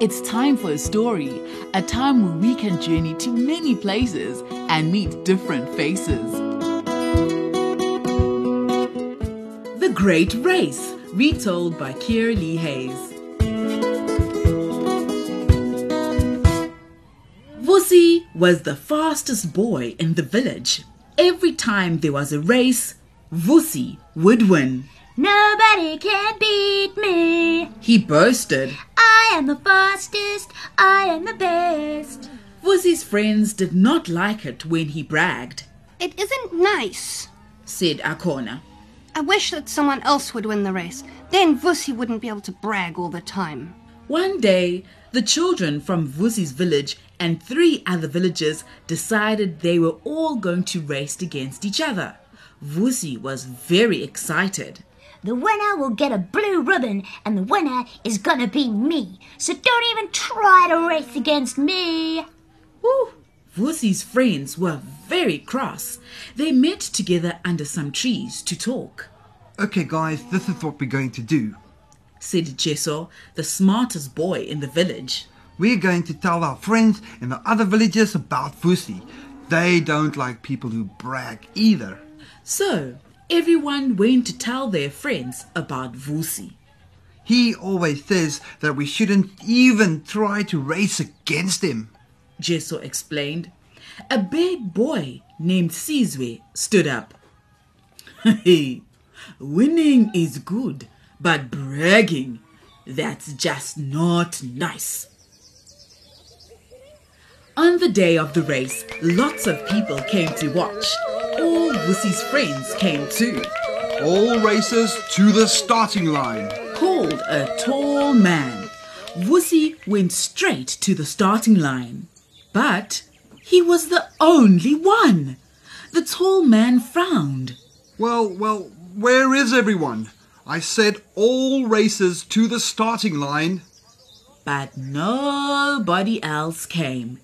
It's time for a story, a time where we can journey to many places and meet different faces. The Great Race, retold by Kiera Lee Hayes. Vusi was the fastest boy in the village. Every time there was a race, Vusi would win. Nobody can beat me. He boasted. I am the fastest. I am the best. Vusi's friends did not like it when he bragged, It isn't nice. said Akona. I wish that someone else would win the race. Then Vusi wouldn't be able to brag all the time. One day, the children from Vusi's village and three other villages decided they were all going to race against each other. Vusi was very excited. The winner will get a blue ribbon, and the winner is gonna be me. So don't even try to race against me. Woo! Vusi's friends were very cross. They met together under some trees to talk. Okay, guys, this is what we're going to do. Said Jeso, the smartest boy in the village. We're going to tell our friends in the other villages about Vusi. They don't like people who brag either. So, everyone went to tell their friends about Vusi. He always says that we shouldn't even try to race against him. Jeso explained. A big boy named Sizwe stood up. Hey, winning is good, but bragging, that's just not nice. On the day of the race, lots of people came to watch. All Vusi's friends came too, All racers to the starting line. called a tall man. Vusi went straight to the starting line. But he was the only one. The tall man frowned. Well, well, where is everyone? I said all racers to the starting line. But nobody else came.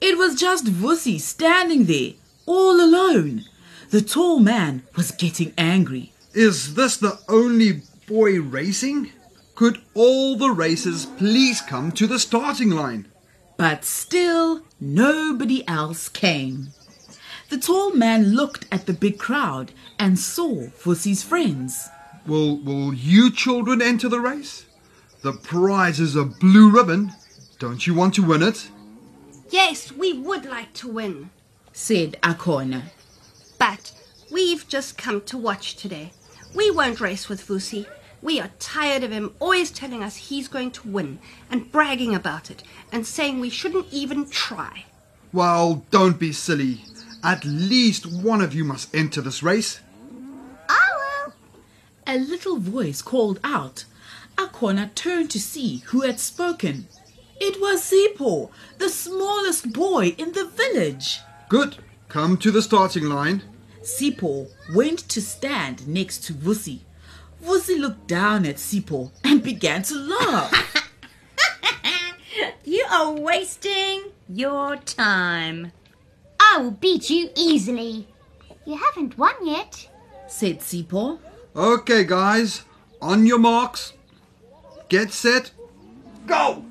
It was just Vusi standing there, all alone. The tall man was getting angry. Is this the only boy racing? Could all the racers please come to the starting line? But still, nobody else came. The tall man looked at the big crowd and saw Vusi's friends. Will will you children enter the race? The prize is a blue ribbon. Don't you want to win it? Yes, we would like to win. said Akona. But we've just come to watch today. We won't race with Vusi. We are tired of him always telling us he's going to win and bragging about it and saying we shouldn't even try. Well, don't be silly. At least one of you must enter this race. I will. A little voice called out. Akona turned to see who had spoken. It was Sipho, the smallest boy in the village. Good. Come to the starting line. Sipho went to stand next to Vusi. Vusi looked down at Sipho and began to laugh. You are wasting your time. I will beat you easily. You haven't won yet. said Sipho. Okay, guys. On your marks. Get set. Go!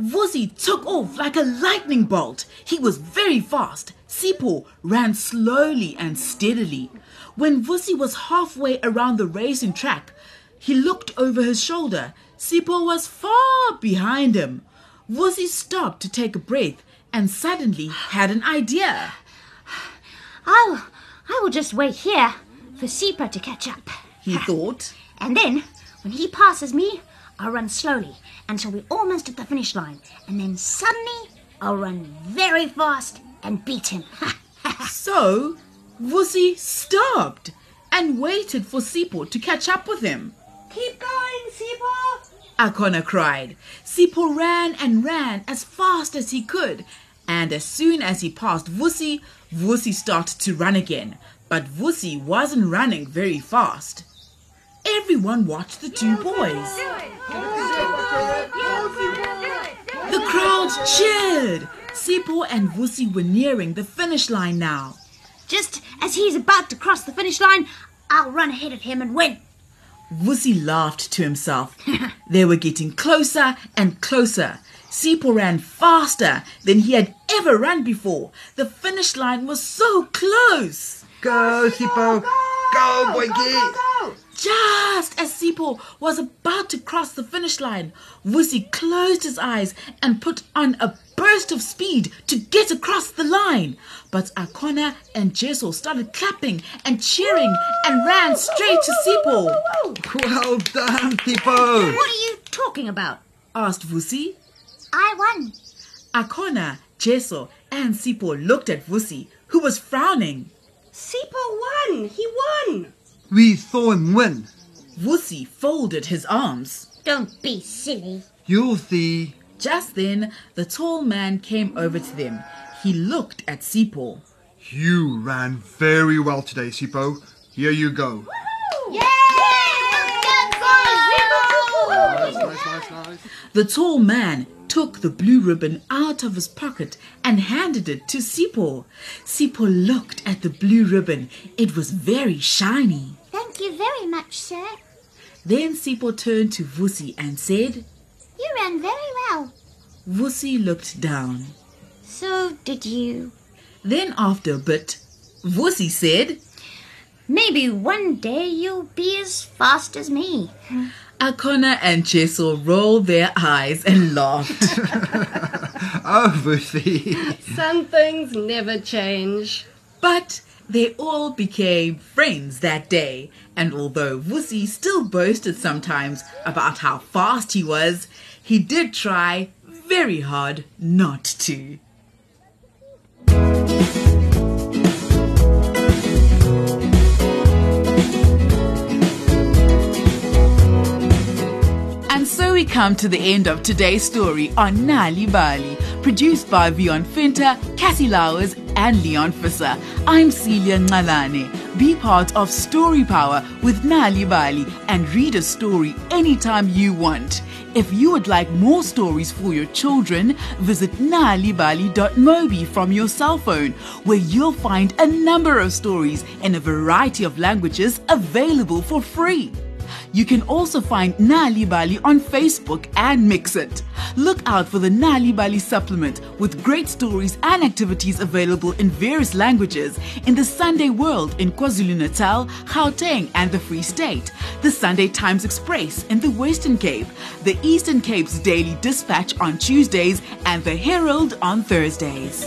Vusi took off like a lightning bolt. He was very fast. Sipho ran slowly and steadily. When Vusi was halfway around the racing track, he looked over his shoulder. Sipho was far behind him. Vusi stopped to take a breath and suddenly had an idea. I'll, I will just wait here for Sipho to catch up. He thought. And then, when he passes me, I'll run slowly until we're almost at the finish line. And then suddenly, I'll run very fast and beat him. So, Vusi stopped and waited for Sipho to catch up with him. Keep going, Sipho! Akona cried. Sipho ran and ran as fast as he could, and as soon as he passed Vusi, Vusi started to run again. But Vusi wasn't running very fast. Everyone watched the two boys. The crowd cheered. Sipho and Vusi were nearing the finish line now. Just as he's about to cross the finish line, I'll run ahead of him and win. Vusi laughed to himself. they were getting closer and closer. Sipho ran faster than he had ever run before. The finish line was so close. Go, Sipho. Go, boyki. Just as Sipho was about to cross the finish line, Vusi closed his eyes and put on a burst of speed to get across the line. But Akona and Jessel started clapping and cheering and ran straight to Sipho. Well done, Sipho. What are you talking about? Asked Vusi. I won. Akona, Jessel, and Sipho looked at Vusi, who was frowning. Sipho won. He won. We saw him win. Vusi folded his arms. Don't be silly. You'll see. Just then, the tall man came over to them. He looked at Sipho. You ran very well today, Sipho. Here you go. Yay! Nice, nice, nice, nice. The tall man took the blue ribbon out of his pocket and handed it to Sipho. Sipho looked at the blue ribbon. It was very shiny. Thank you very much, sir. Then Sipho turned to Vusi and said, You ran very well. Vusi looked down. So did you. Then after a bit, Vusi said, Maybe one day you'll be as fast as me. Akona and Jessel rolled their eyes and laughed. Oh, Vusi. Some things never change. But they all became friends that day, and although Vusi still boasted sometimes about how fast he was, he did try very hard not to. And so we come to the end of today's story on Nal'ibali, produced by Vion Finter, Cassie Lowers, and Leon Fisser. I'm Celia Ngalane. Be part of Story Power with Nal'ibali and read a story anytime you want. If you would like more stories for your children, visit nalibali.mobi from your cell phone, where you'll find a number of stories in a variety of languages available for free. You can also find Nal'ibali on Facebook and MXit. Look out for the Nal'ibali supplement with great stories and activities available in various languages in the Sunday World in KwaZulu Natal, Gauteng, and the Free State, the Sunday Times Express in the Western Cape, the Eastern Cape's Daily Dispatch on Tuesdays, and the Herald on Thursdays.